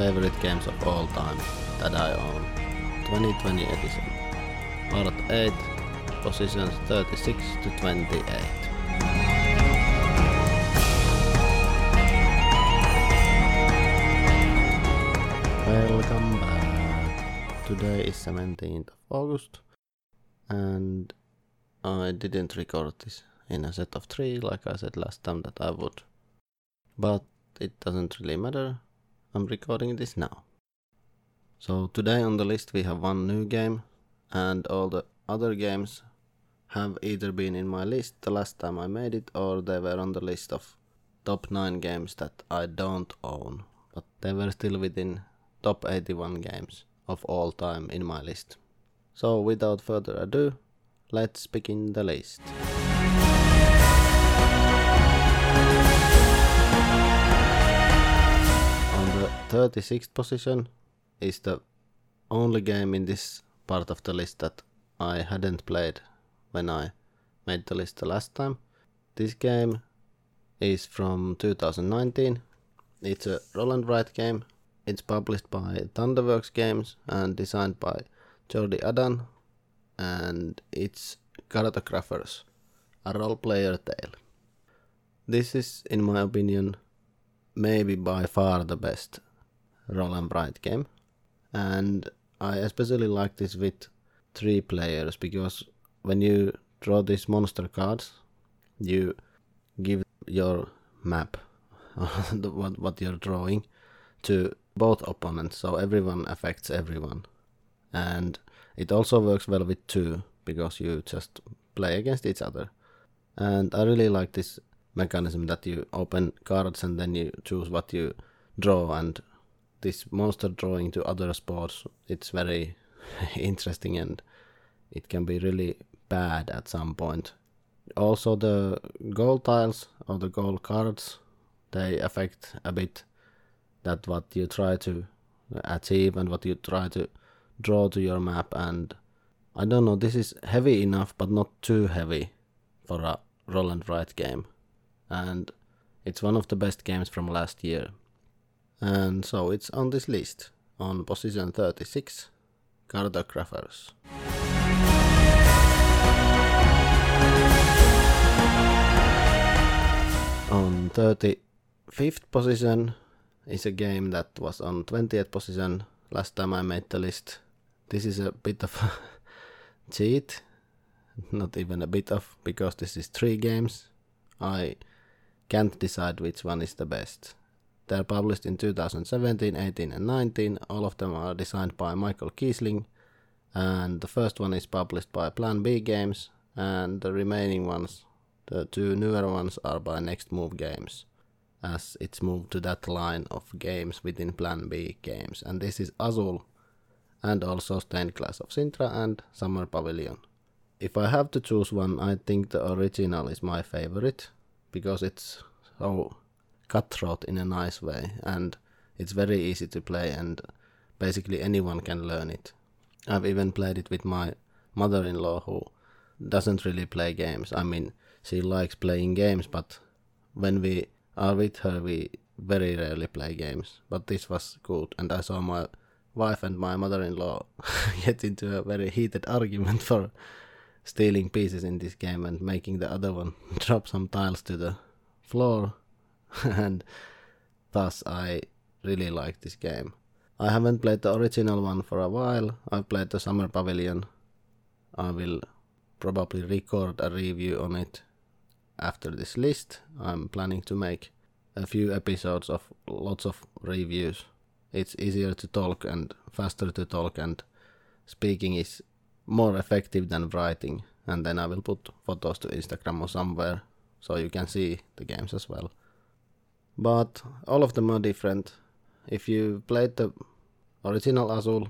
favorite games of all time that I own. 2020 edition. Part 8, positions 36 to 28. Welcome back. Today is 17th of August and I didn't record this in a set of three like I said last time that I would. But it doesn't really matter. I'm recording this now. So today on the list we have one new game and all the other games have either been in my list the last time I made it or they were on the list of top 9 games that I don't own. But they were still within top 81 games of all time in my list. So without further ado, let's begin the list. 36th position is the only game in this part of the list that I hadn't played when I made the list the last time. This game is from 2019. It's a roll and write game. It's published by Thunderworks Games and designed by Jordi Adan, and it's Cartographers, a Roll Player tale. This is, in my opinion, maybe by far the best roll and game, and I especially like this with three players because when you draw these monster cards, you give your map, what, what you're drawing, to both opponents, so everyone affects everyone. And it also works well with two because you just play against each other. And I really like this mechanism that you open cards and then you choose what you draw and this monster drawing to other sports it's very interesting and it can be really bad at some point. Also the goal tiles or the goal cards they affect a bit that what you try to achieve and what you try to draw to your map and I don't know this is heavy enough but not too heavy for a roll and write game and it's one of the best games from last year and so it's on this list on position 36 cartographers on 35th position is a game that was on 20th position last time I made the list. This is a bit of a cheat, not even a bit of, because this is three games. I can't decide which one is the best. They're published in 2017, 18, and 19. All of them are designed by Michael Kiesling, and the first one is published by Plan B Games, and the remaining ones, the two newer ones, are by Next Move Games as it's moved to that line of games within Plan B games. And this is Azul and also Stained Glass of Sintra and Summer Pavilion. If I have to choose one, I think the original is my favorite because it's so cutthroat in a nice way and it's very easy to play and basically anyone can learn it. I've even played it with my mother in law who doesn't really play games. I mean, she likes playing games, but when we are with her, we very rarely play games. But this was good, and I saw my wife and my mother in law get into a very heated argument for stealing pieces in this game and making the other one drop some tiles to the floor. and thus, I really like this game. I haven't played the original one for a while. I've played the Summer Pavilion. I will probably record a review on it after this list. I'm planning to make a few episodes of lots of reviews. It's easier to talk and faster to talk, and speaking is more effective than writing. And then I will put photos to Instagram or somewhere so you can see the games as well. But all of them are different. If you played the original Azul,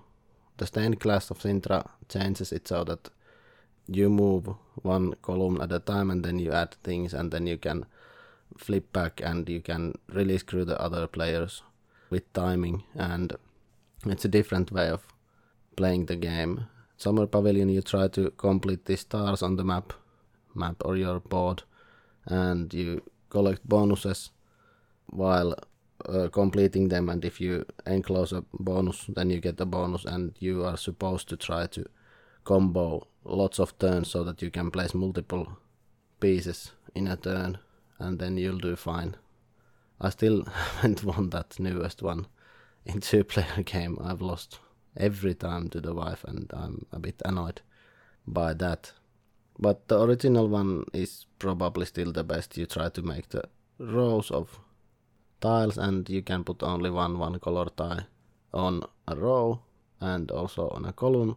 the stained glass of Sintra changes it so that you move one column at a time and then you add things and then you can flip back and you can really screw the other players with timing and it's a different way of playing the game. Summer Pavilion you try to complete the stars on the map map or your board and you collect bonuses while uh, completing them, and if you enclose a bonus, then you get a bonus, and you are supposed to try to combo lots of turns so that you can place multiple pieces in a turn, and then you'll do fine. I still haven't won that newest one in two player game. I've lost every time to the wife, and I'm a bit annoyed by that. But the original one is probably still the best. You try to make the rows of tiles, and you can put only one one color tile on a row and also on a column.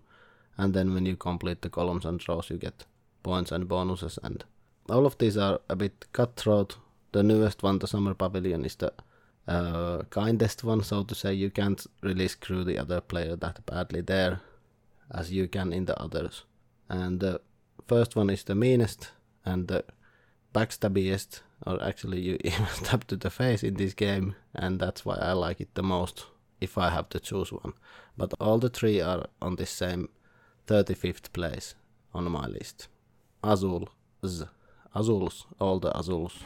And then when you complete the columns and rows, you get points and bonuses. And all of these are a bit cutthroat. The newest one, the Summer Pavilion, is the uh, kindest one, so to say. You can't really screw the other player that badly there as you can in the others. And the first one is the meanest and the backstabbiest, or actually you even stab to the face in this game, and that's why I like it the most if I have to choose one. But all the three are on this same 35th place on my list. Azul, Z, Azuls, all the Azuls.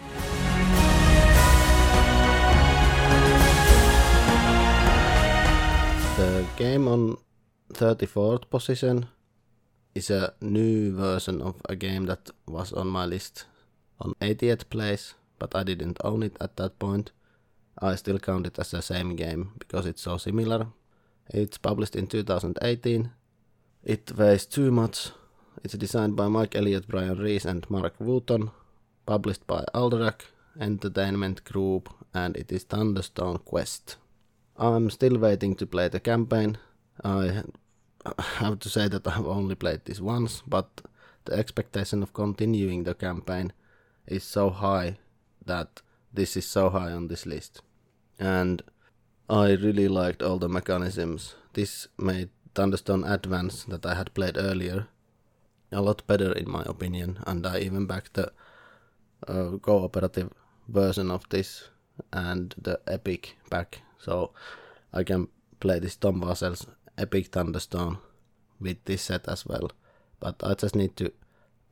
The game on 34th position is a new version of a game that was on my list on 80th place, but I didn't own it at that point. I still count it as the same game because it's so similar. It's published in 2018. It weighs too much. It's designed by Mike Elliott, Brian Reese, and Mark Wootton, published by Alderac Entertainment Group, and it is Thunderstone Quest. I'm still waiting to play the campaign. I have to say that I've only played this once, but the expectation of continuing the campaign is so high that this is so high on this list. And I really liked all the mechanisms. This made Thunderstone Advance that I had played earlier a lot better in my opinion, and I even backed the uh, cooperative version of this and the Epic pack, so I can play this Tom Vasel's Epic Thunderstone with this set as well. But I just need to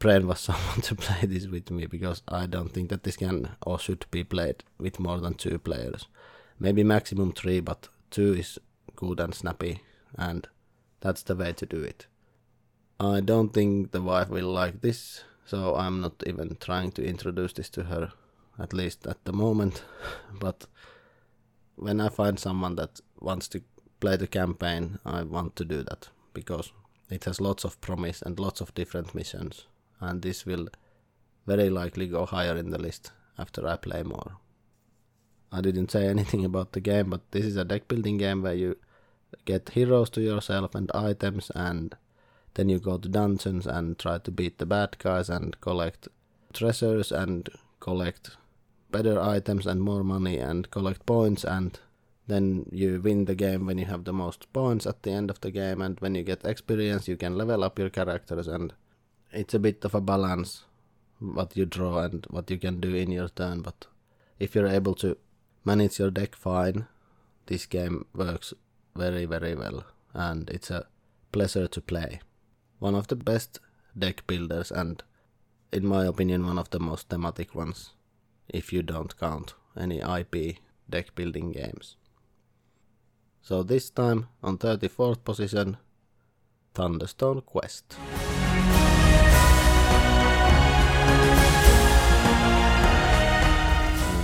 brainwash someone to play this with me because I don't think that this can or should be played with more than two players. Maybe maximum three, but two is good and snappy, and that's the way to do it. I don't think the wife will like this, so I'm not even trying to introduce this to her, at least at the moment. but when I find someone that wants to play the campaign, I want to do that because it has lots of promise and lots of different missions, and this will very likely go higher in the list after I play more. I didn't say anything about the game, but this is a deck building game where you get heroes to yourself and items, and then you go to dungeons and try to beat the bad guys and collect treasures and collect better items and more money and collect points and then you win the game when you have the most points at the end of the game and when you get experience you can level up your characters and it's a bit of a balance what you draw and what you can do in your turn but if you're able to manage your deck fine this game works very very well and it's a pleasure to play one of the best deck builders and in my opinion one of the most thematic ones if you don't count any IP deck building games. So this time on 34th position Thunderstone Quest.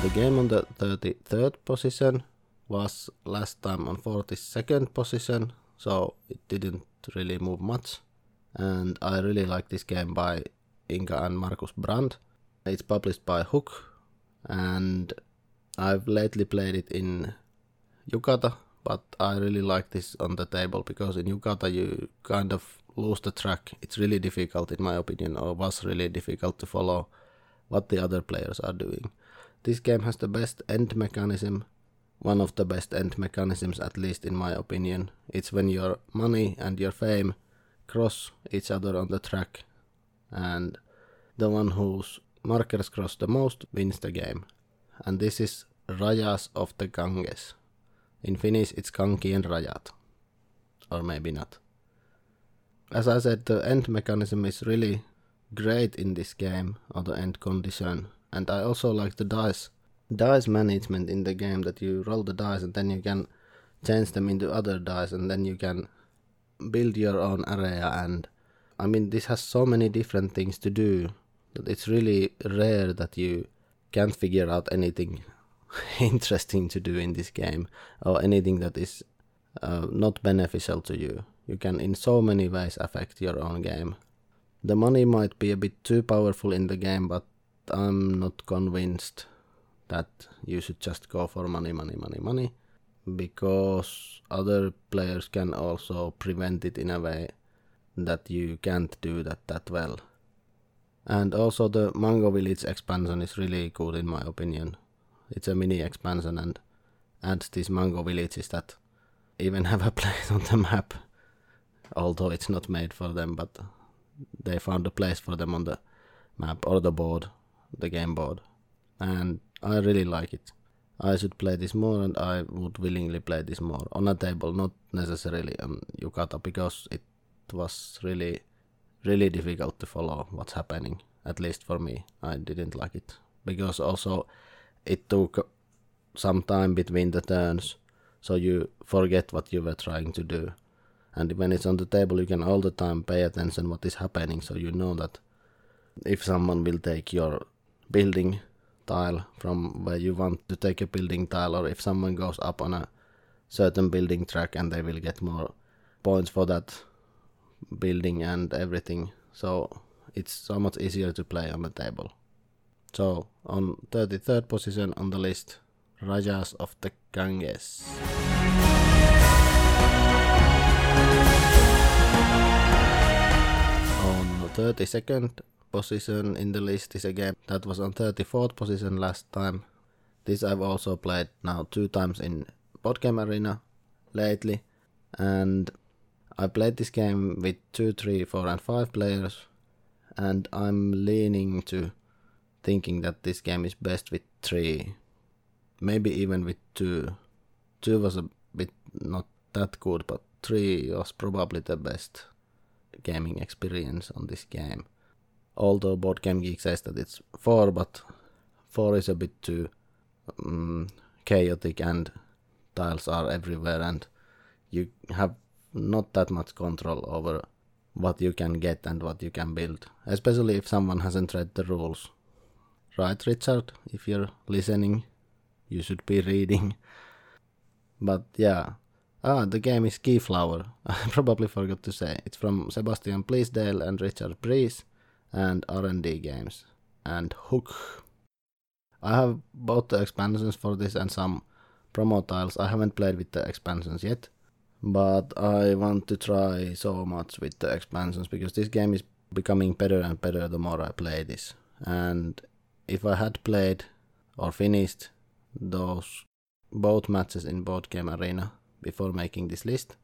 The game on the 33rd position was last time on 42nd position, so it didn't really move much. And I really like this game by Inka and Markus Brand. It's published by Huch, and I've lately played it in Yucata, but I really like this on the table because in Yucata you kind of lose the track. It's really difficult, in my opinion, or was really difficult to follow what the other players are doing. This game has the best end mechanism, one of the best end mechanisms, at least in my opinion. It's when your money and your fame cross each other on the track, and the one whose markers cross the most wins the game. And this is Rajas of the Ganges. In Finnish, it's Kankien Rajat. Or maybe not. As I said, the end mechanism is really great in this game, or the end condition. And I also like the dice dice management in the game that you roll the dice and then you can change them into other dice and then you can build your own area and I mean this has so many different things to do that it's really rare that you can't figure out anything interesting to do in this game or anything that is uh, not beneficial to you. You can in so many ways affect your own game. The money might be a bit too powerful in the game, but I'm not convinced that you should just go for money, money, money, money, because other players can also prevent it in a way that you can't do that that well. And also the Mango Village expansion is really good in my opinion. It's a mini expansion and adds these Mango villages that even have a place on the map. Although it's not made for them, but they found a place for them on the map or the board, the game board. And I really like it. I should play this more and I would willingly play this more on a table, not necessarily on Yucata, because it was really really difficult to follow what's happening. At least for me, I didn't like it because also it took some time between the turns, so you forget what you were trying to do. And when it's on the table, you can all the time pay attention what is happening, so you know that if someone will take your building tile from where you want to take a building tile, or if someone goes up on a certain building track and they will get more points for that building and everything. So it's so much easier to play on the table. So on 33rd position on the list, Rajas of the Ganges. On 32nd position in the list is a game that was on 34th position last time. This I've also played now two times in Boardgame Arena lately, and I played this game with 2, 3, 4, and 5 players, and I'm leaning to thinking that this game is best with 3, maybe even with 2. 2 was a bit not that good, but 3 was probably the best gaming experience on this game. Although Board Game Geek says that it's 4, but 4 is a bit too um, chaotic and tiles are everywhere and you have not that much control over what you can get and what you can build, especially if someone hasn't read the rules. Right, Richard? If you're listening, you should be reading. But yeah. Ah, the game is Keyflower. I probably forgot to say. It's from Sebastian Bleasdale and Richard Breese and R&D Games and Huch. I have both the expansions for this and some promo tiles. I haven't played with the expansions yet but I want to try so much with the expansions because this game is becoming better and better the more I play this. And if I had played or finished those both matches in board game arena before making this list,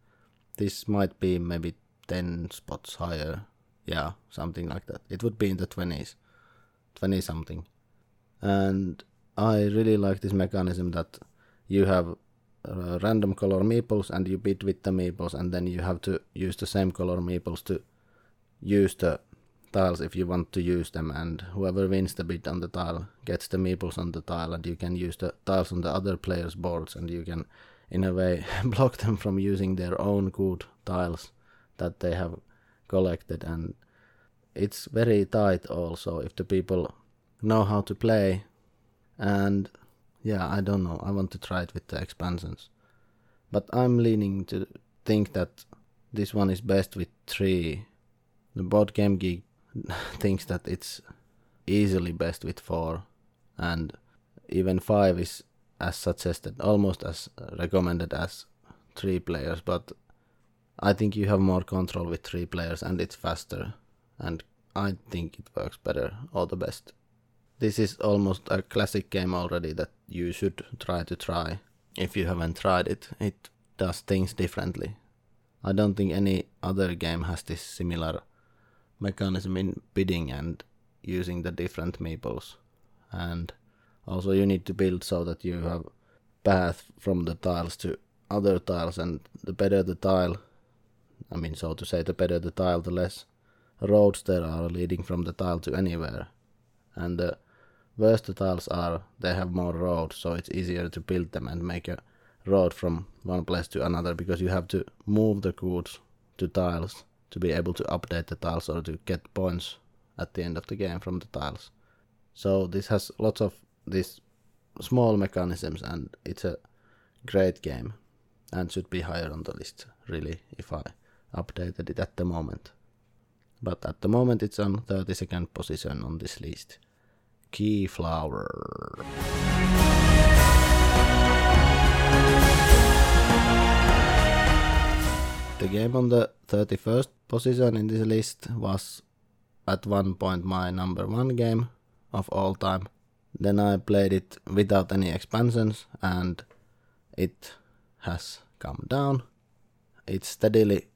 this might be maybe 10 spots higher. Yeah, something like that. It would be in the 20s, 20 something. And I really like this mechanism that you have uh, random color meeples and you bid with the meeples and then you have to use the same color meeples to use the tiles if you want to use them and whoever wins the bid on the tile gets the meeples on the tile and you can use the tiles on the other players boards and you can in a way block them from using their own good tiles that they have collected and it's very tight also if the people know how to play and yeah, I don't know. I want to try it with the expansions. But I'm leaning to think that this one is best with three. The board game geek thinks that it's easily best with four, and even five is as suggested, almost as recommended as three players. But I think you have more control with three players, and it's faster, and I think it works better or the best this is almost a classic game already that you should try to try. If you haven't tried it, it does things differently. I don't think any other game has this similar mechanism in bidding and using the different meeples. And also you need to build so that you have path from the tiles to other tiles and the better the tile, I mean so to say the better the tile the less roads there are leading from the tile to anywhere. And the worse the tiles are, they have more roads, so it's easier to build them and make a road from one place to another because you have to move the goods to tiles to be able to update the tiles or to get points at the end of the game from the tiles. So this has lots of these small mechanisms and it's a great game and should be higher on the list really if I updated it at the moment. But at the moment it's on 32nd position on this list. Keyflower. The game on the 31st position in this list was at one point my number one game of all time. Then I played it without any expansions and it has come down. It's steadily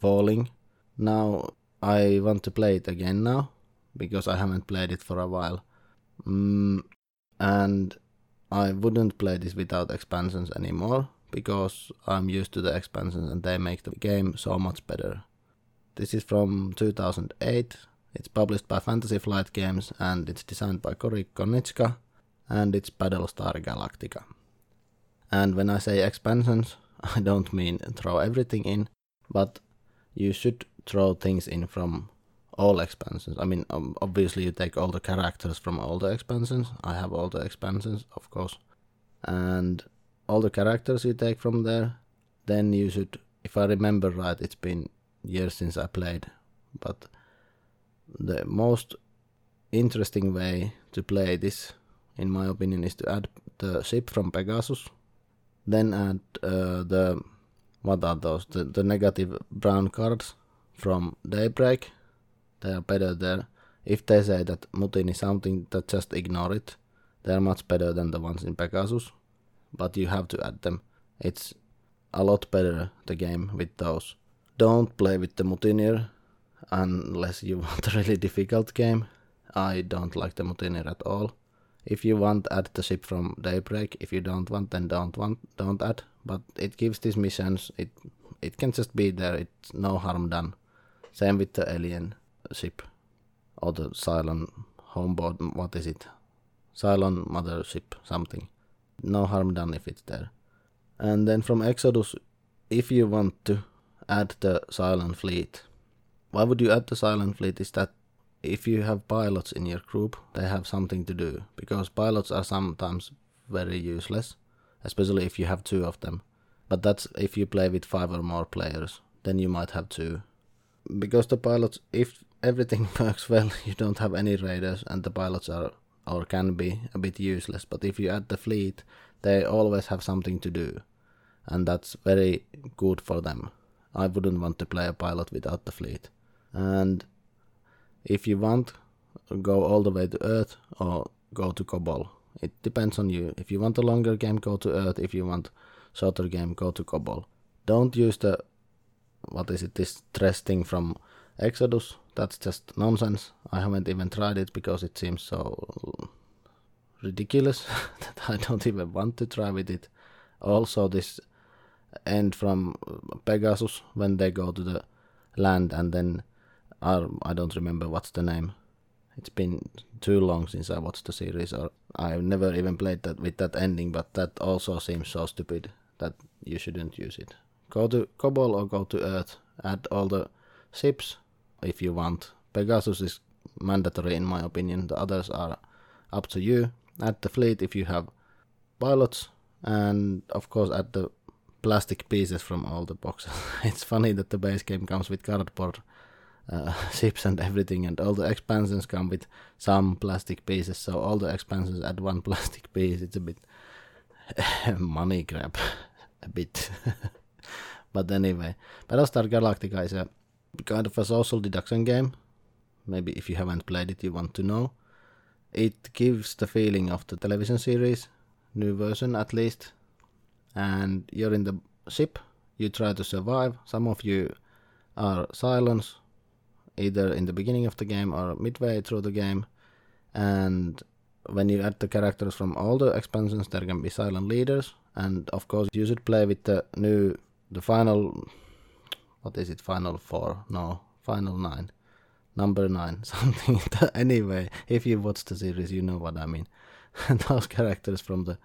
falling. Now I want to play it again now because I haven't played it for a while. Mm, and I wouldn't play this without expansions anymore because I'm used to the expansions and they make the game so much better. This is from 2008. It's published by Fantasy Flight Games and it's designed by Corey Konieczka and it's Battlestar Galactica. And when I say expansions, I don't mean throw everything in, but you should throw things in from all expansions. I mean, um, obviously you take all the characters from all the expansions. I have all the expansions, of course, and all the characters you take from there. Then you should, if I remember right, it's been years since I played, but the most interesting way to play this, in my opinion, is to add the ship from Pegasus, then add uh, the what are those the, the negative brown cards from Daybreak. They are better there. If they say that Mutin is something, that just ignore it. They are much better than the ones in Pegasus, but you have to add them. It's a lot better the game with those. Don't play with the Mutineer unless you want a really difficult game. I don't like the Mutineer at all. If you want, add the ship from Daybreak. If you don't want, then don't want, don't add. But it gives these missions. It it can just be there. It's no harm done. Same with the alien ship or the Cylon homeboard. What is it? Cylon mothership something. No harm done if it's there. And then from Exodus, if you want to add the Cylon fleet, why would you add the Cylon fleet? Is that if you have pilots in your group, they have something to do because pilots are sometimes very useless, especially if you have two of them. But that's if you play with five or more players, then you might have two because the pilots, if everything works well, you don't have any raiders, and the pilots are or can be a bit useless. But if you add the fleet, they always have something to do, and that's very good for them. I wouldn't want to play a pilot without the fleet. And if you want, go all the way to Earth or go to Kobol. It depends on you. If you want a longer game, go to Earth. If you want shorter game, go to Kobol. Don't use the what is it, this stress thing from Exodus. That's just nonsense. I haven't even tried it because it seems so ridiculous that I don't even want to try with it. Also, this end from Pegasus when they go to the land and then uh, I don't remember what's the name. It's been too long since I watched the series, or I've never even played that with that ending. But that also seems so stupid that you shouldn't use it. Go to Kobol or go to Earth. Add all the ships if you want. Pegasus is mandatory in my opinion. The others are up to you. Add the fleet if you have pilots, and of course add the plastic pieces from all the boxes. it's funny that the base game comes with cardboard uh, ships and everything, and all the expansions come with some plastic pieces. So all the expansions add one plastic piece. It's a bit money grab, a bit. But anyway, Battlestar Galactica is a kind of a social deduction game. Maybe if you haven't played it, you want to know. It gives the feeling of the television series, new version at least. And you're in the ship, you try to survive. Some of you are Cylons, either in the beginning of the game or midway through the game. And when you add the characters from all the expansions, there can be Cylon leaders. And of course, you should play with the new the final what is it final four no final nine number nine, something. anyway, if you watch the series, you know what I mean. Those characters from the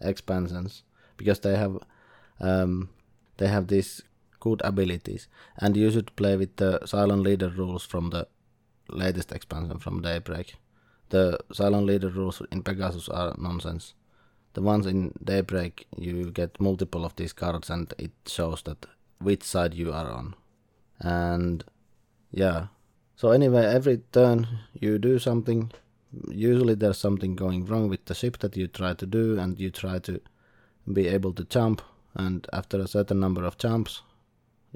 expansions, because they have um, they have these good abilities, and you should play with the Cylon leader rules from the latest expansion from Daybreak. The Cylon leader rules in Pegasus are nonsense. The ones in Daybreak, you get multiple of these cards, and it shows that which side you are on. And yeah, so anyway, every turn you do something. Usually there's something going wrong with the ship that you try to do, and you try to be able to jump. And after a certain number of jumps,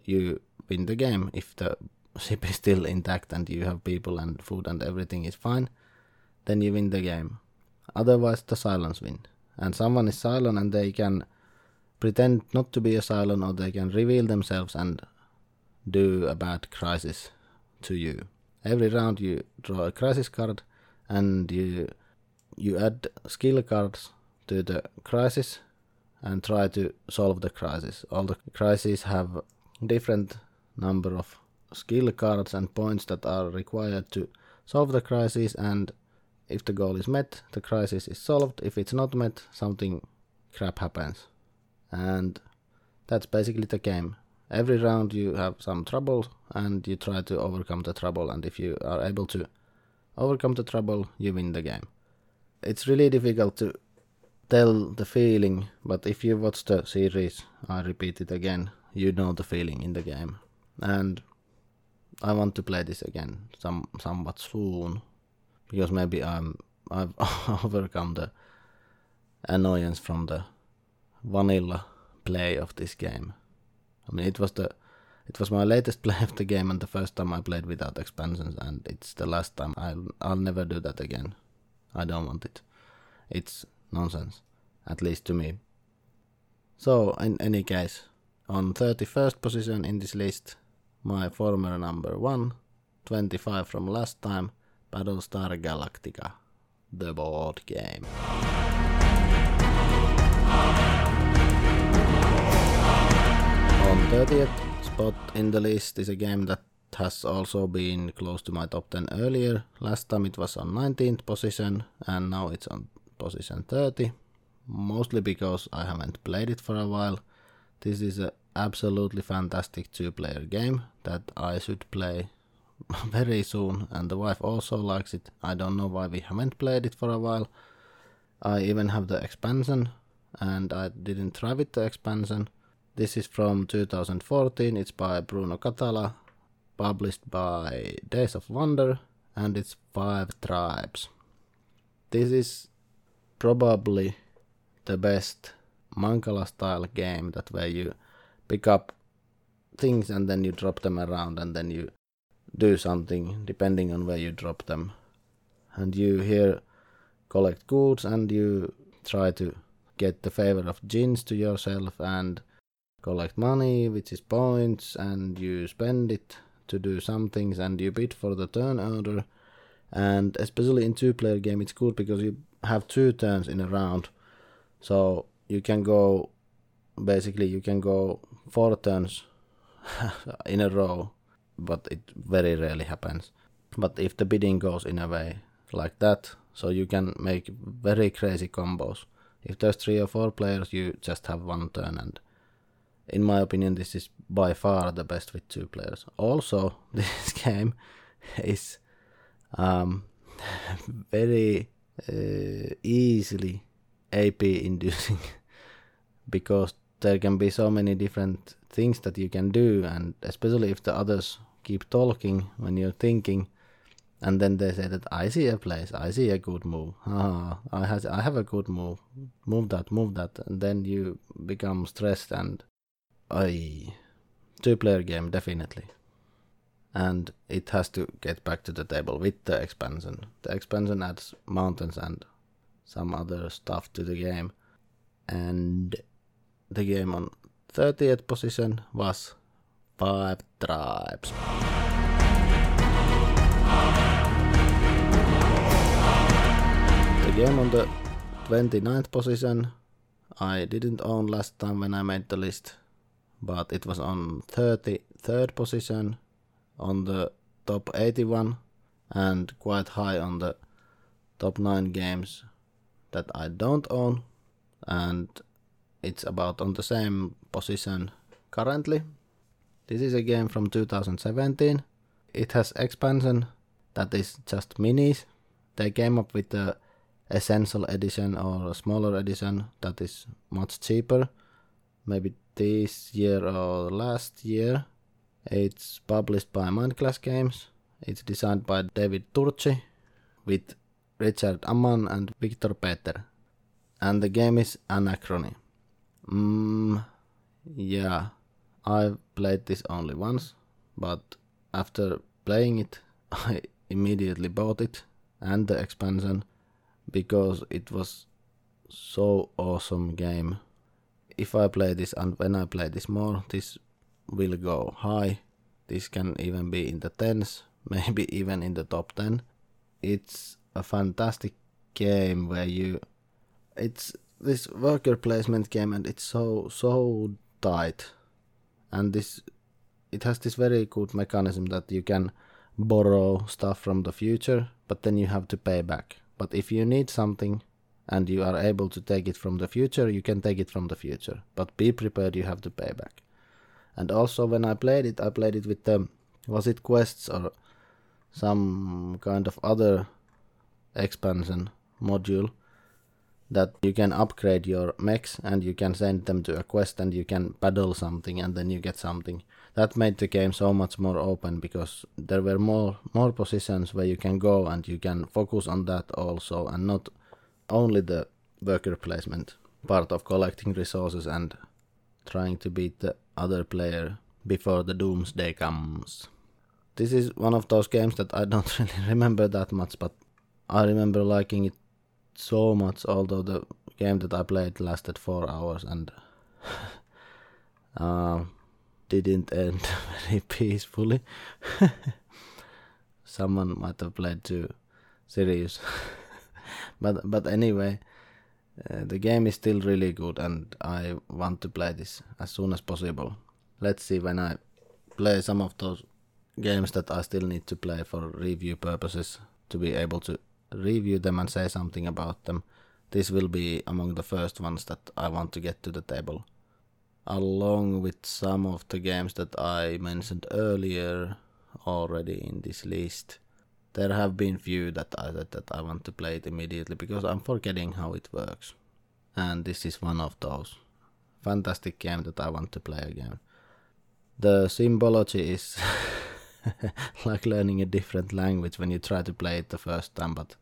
you win the game. If the ship is still intact and you have people and food and everything is fine, then you win the game. Otherwise, the Cylons win. And someone is Cylon and they can pretend not to be a Cylon or they can reveal themselves and do a bad crisis to you every round you draw a crisis card and you you add skill cards to the crisis and try to solve the crisis. All the crises have different number of skill cards and points that are required to solve the crisis and if the goal is met, the crisis is solved. If it's not met, something crap happens. And that's basically the game every round you have some trouble and you try to overcome the trouble and if you are able to overcome the trouble you win the game it's really difficult to tell the feeling but if you watch the series i repeat it again you know the feeling in the game and i want to play this again some somewhat soon because maybe i'm i've overcome the annoyance from the vanilla play of this game I mean, it was the it was my latest play of the game and the first time I played without expansions, and it's the last time. I'll I'll never do that again. I don't want it. It's nonsense, at least to me. So, in any case, on 31st position in this list, my former number one, 25 from last time, Battlestar Galactica, the board game. On 30th spot in the list is a game that has also been close to my top 10 earlier. Last time it was on 19th position and now it's on position 30. Mostly because I haven't played it for a while. This is an absolutely fantastic two player game that I should play very soon and the wife also likes it. I don't know why we haven't played it for a while. I even have the expansion and I didn't try with the expansion this is from 2014. It's by Bruno Cathala, published by Days of Wonder, and it's five tribes. This is probably the best Mancala style game that where you pick up things and then you drop them around and then you do something depending on where you drop them. And you here collect goods and you try to get the favor of jinns to yourself and collect money, which is points, and you spend it to do some things, and you bid for the turn order. And especially in two-player game, it's good because you have two turns in a round, so you can go. Basically, you can go four turns in a row, but it very rarely happens. But if the bidding goes in a way like that, so you can make very crazy combos. If there's three or four players, you just have one turn and in my opinion, this is by far the best with two players. Also, this game is um, very uh, easily AP inducing because there can be so many different things that you can do, and especially if the others keep talking when you're thinking, and then they say that I see a place, I see a good move, ah, I has I have a good move, move that, move that, and then you become stressed and I two player game definitely. And it has to get back to the table with the expansion. The expansion adds mountains and some other stuff to the game. And the game on 30th position was Five Tribes. The game on the 29th position I didn't own last time when I made the list but it was on 33rd position on the top 81 and quite high on the top 9 games that I don't own and it's about on the same position currently. This is a game from 2017. It has expansion that is just minis. They came up with the essential edition or a smaller edition that is much cheaper. Maybe this year or last year. It's published by Mindclash Games. It's designed by David Turczi with Richard Amann and Viktor Peter. And the game is Anachrony. Mm, yeah, I've played this only once, but after playing it, I immediately bought it and the expansion because it was so awesome game. If I play this and when I play this more, this will go high. This can even be in the tens, maybe even in the top 10. It's a fantastic game where you it's this worker placement game and it's so so tight. And this it has this very good mechanism that you can borrow stuff from the future but then you have to pay back. But if you need something and you are able to take it from the future you can take it from the future. But be prepared you have to pay back. And also when i played it i played it with the was it quests or some kind of other expansion module that you can upgrade your mechs and you can send them to a quest and you can paddle something and then you get something. That made the game so much more open because there were more more positions where you can go and you can focus on that also and not only the worker placement part of collecting resources and trying to beat the other player before the doomsday comes. This is one of those games that I don't really remember that much but I remember liking it so much, although the game that I played lasted four hours and uh, didn't end very peacefully. Someone might have played too serious, but but anyway, uh, the game is still really good, and I want to play this as soon as possible. Let's see when I play some of those games that I still need to play for review purposes to be able to review them and say something about them. This will be among the first ones that I want to get to the table. Along with some of the games that I mentioned earlier already in this list. There have been few that I said that I want to play it immediately because I'm forgetting how it works. And this is one of those. Fantastic game that I want to play again. The symbology is like learning a different language when you try to play it the first time, but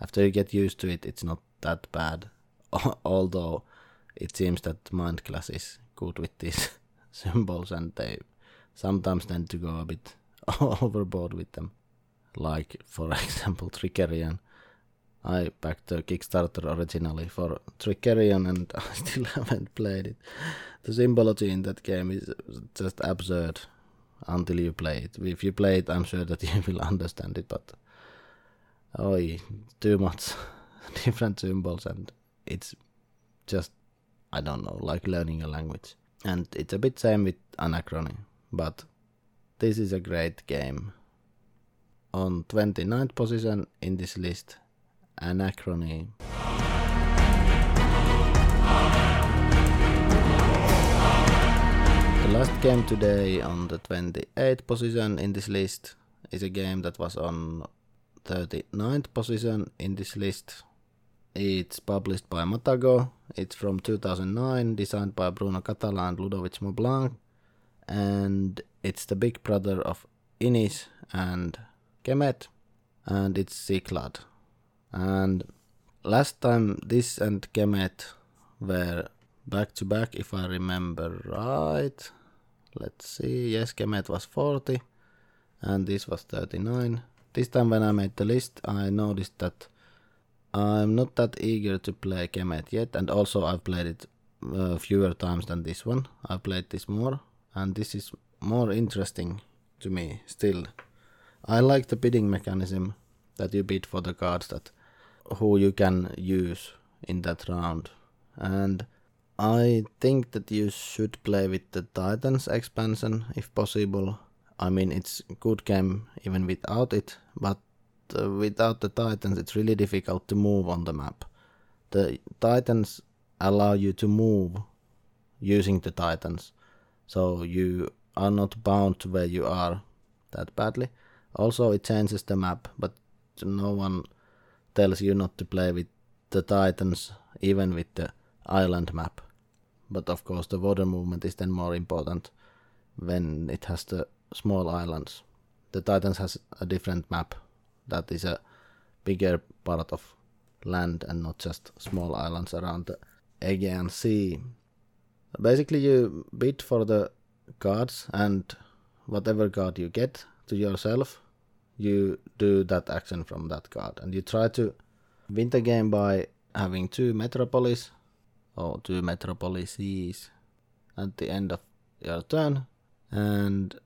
after you get used to it, it's not that bad. Although it seems that Mindclash is good with these symbols and they sometimes tend to go a bit overboard with them. Like, for example, Trickerion. I backed the Kickstarter originally for Trickerion and I still haven't played it. The symbology in that game is just absurd until you play it. If you play it, I'm sure that you will understand it, but oi, too much different symbols, and it's just I don't know, like learning a language. And it's a bit same with Anachrony, but this is a great game. On 29th position in this list, Anachrony. The last game today on the 28th position in this list is a game that was on 39th position in this list. It's published by Matagot. It's from 2009, designed by Bruno Cathala and Ludovic Maublanc. And it's the big brother of Inis and Kemet. And it's Cyclades. And last time this and Kemet were back to back, if I remember right. Let's see. Yes, Kemet was 40 and this was 39. This time when I made the list, I noticed that I'm not that eager to play Kemet yet, and also I've played it uh, fewer times than this one. I've played this more, and this is more interesting to me still. I like the bidding mechanism that you bid for the cards that who you can use in that round, and I think that you should play with the Titans expansion if possible. I mean, it's a good game even without it, but uh, without the Titans, it's really difficult to move on the map. The Titans allow you to move using the Titans, so you are not bound to where you are that badly. Also, it changes the map, but no one tells you not to play with the Titans, even with the island map. But of course, the water movement is then more important when it has the small islands. The Titans has a different map that is a bigger part of land and not just small islands around the Aegean Sea. Basically, you bid for the cards, and whatever card you get to yourself, you do that action from that card. And you try to win the game by having two metropolis Oh, or two metropolises at the end of your turn. And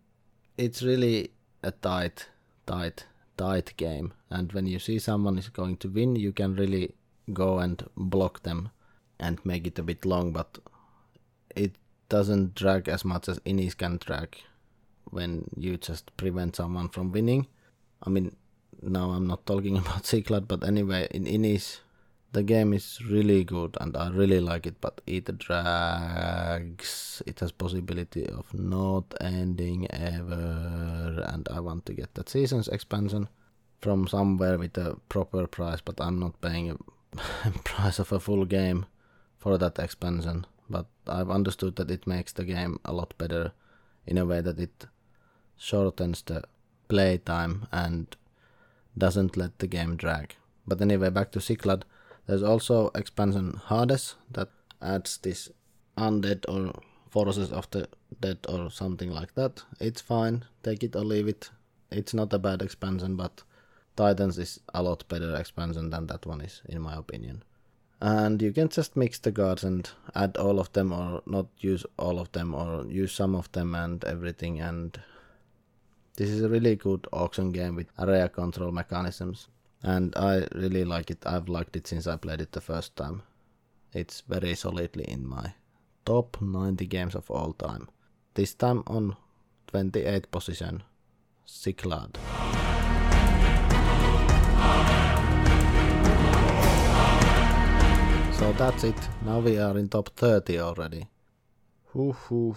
it's really a tight, tight, tight game. And when you see someone is going to win, you can really go and block them and make it a bit long, but it doesn't drag as much as Inis can drag when you just prevent someone from winning. I mean, now I'm not talking about Cyclades, but anyway, in Inis, the game is really good and I really like it, but it drags. It has possibility of not ending ever, and I want to get that season's expansion from somewhere with a proper price, but I'm not paying a price of a full game for that expansion. But I've understood that it makes the game a lot better in a way that it shortens the playtime and doesn't let the game drag. But anyway, back to Cyclades. There's also expansion Hades that adds this undead or forces of the dead or something like that. It's fine, take it or leave it. It's not a bad expansion, but Titans is a lot better expansion than that one is, in my opinion. And you can just mix the cards and add all of them, or not use all of them, or use some of them and everything. And this is a really good auction game with area control mechanisms and I really like it. I've liked it since I played it the first time. It's very solidly in my top 90 games of all time. This time on 28th position, Cyclades. So that's it. Now we are in top 30 already. Hoo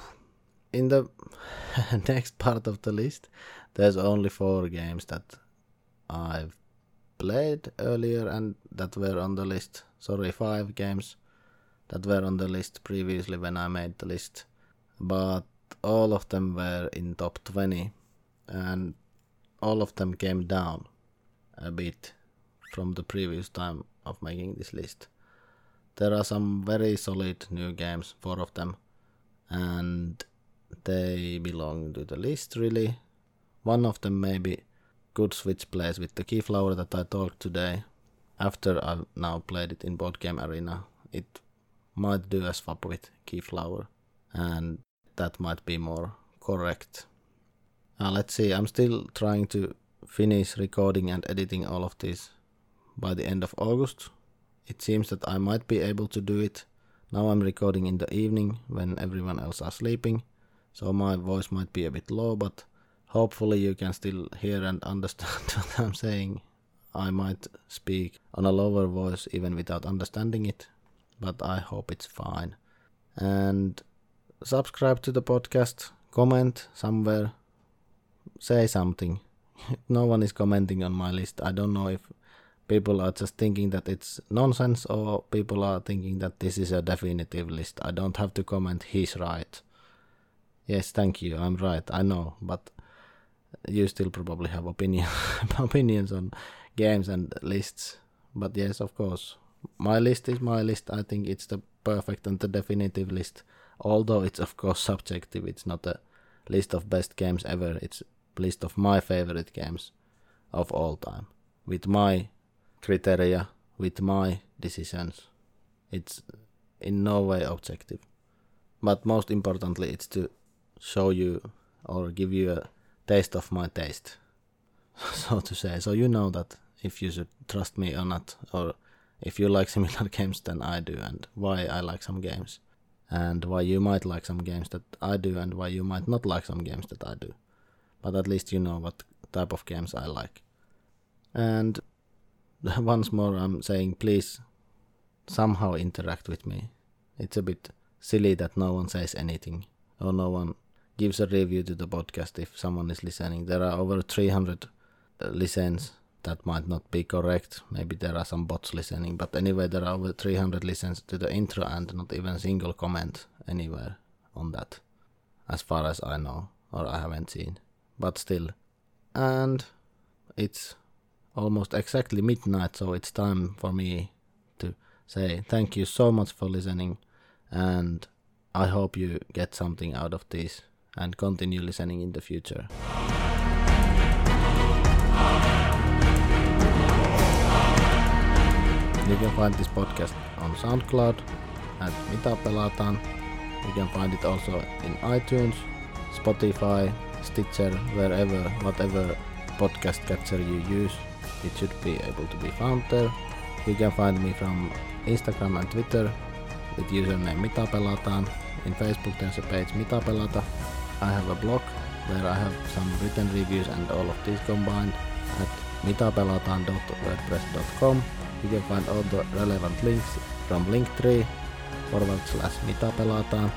In the next part of the list, there's only four games that I've played earlier and that were on the list. Sorry, five games that were on the list previously when I made the list. But all of them were in top 20 and all of them came down a bit from the previous time of making this list. There are some very solid new games, four of them, and they belong to the list really. One of them maybe good switch plays with the Keyflower that I talked today. After I've now played it in Board Game Arena, it might do a swap with Keyflower, and that might be more correct. Uh, let's see, I'm still trying to finish recording and editing all of this by the end of August. It seems that I might be able to do it. Now I'm recording in the evening when everyone else are sleeping, so my voice might be a bit low, but hopefully you can still hear and understand what I'm saying. I might speak on a lower voice even without understanding it, but I hope it's fine. And subscribe to the podcast, comment somewhere, say something. no one is commenting on my list. I don't know if people are just thinking that it's nonsense or people are thinking that this is a definitive list. I don't have to comment, he's right. Yes, thank you, I'm right, I know, but you still probably have opinion opinions on games and lists. But yes, of course, my list is my list. I think it's the perfect and the definitive list. Although it's of course subjective. It's not a list of best games ever. It's a list of my favorite games of all time with my criteria, with my decisions. It's in no way objective. But most importantly, it's to show you or give you a taste of my taste, so to say. So you know that if you should trust me or not, or if you like similar games than I do, and why I like some games, and why you might like some games that I do, and why you might not like some games that I do. but at least you know what type of games I like. And once more, I'm saying please somehow interact with me. It's a bit silly that no one says anything or no one gives a review to the podcast if someone is listening. There are over 300 uh, listens. That might not be correct. Maybe there are some bots listening, but anyway, there are over 300 listens to the intro and not even a single comment anywhere on that, as far as I know, or I haven't seen. But still. And it's almost exactly midnight, so it's time for me to say thank you so much for listening, and I hope you get something out of this and continue listening in the future. You can find this podcast on SoundCloud at Mitä pelataan. You can find it also in iTunes, Spotify, Stitcher, wherever, whatever podcast catcher you use, it should be able to be found there. You can find me from Instagram and Twitter with username Mitä pelataan. In Facebook there's a page Mitä pelata. I have a blog where I have some written reviews and all of these combined at mitapelataan.wordpress.com. You can find all the relevant links from Linktree forward slash mitapelataan.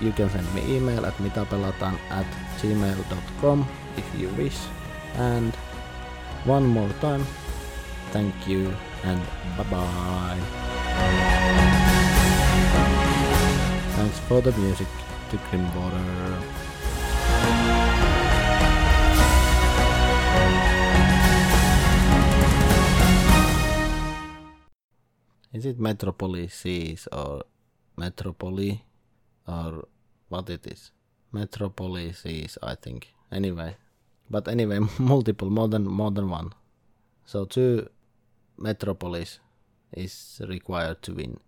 You can send me email at mitapelataan at gmail.com if you wish. And one more time, thank you and bye bye. Thanks for the music to. Is it Metropolises or Metropoly or what it is? Metropolises, I think. Anyway, but anyway, multiple, more than more than one. So two Metropolis is required to win.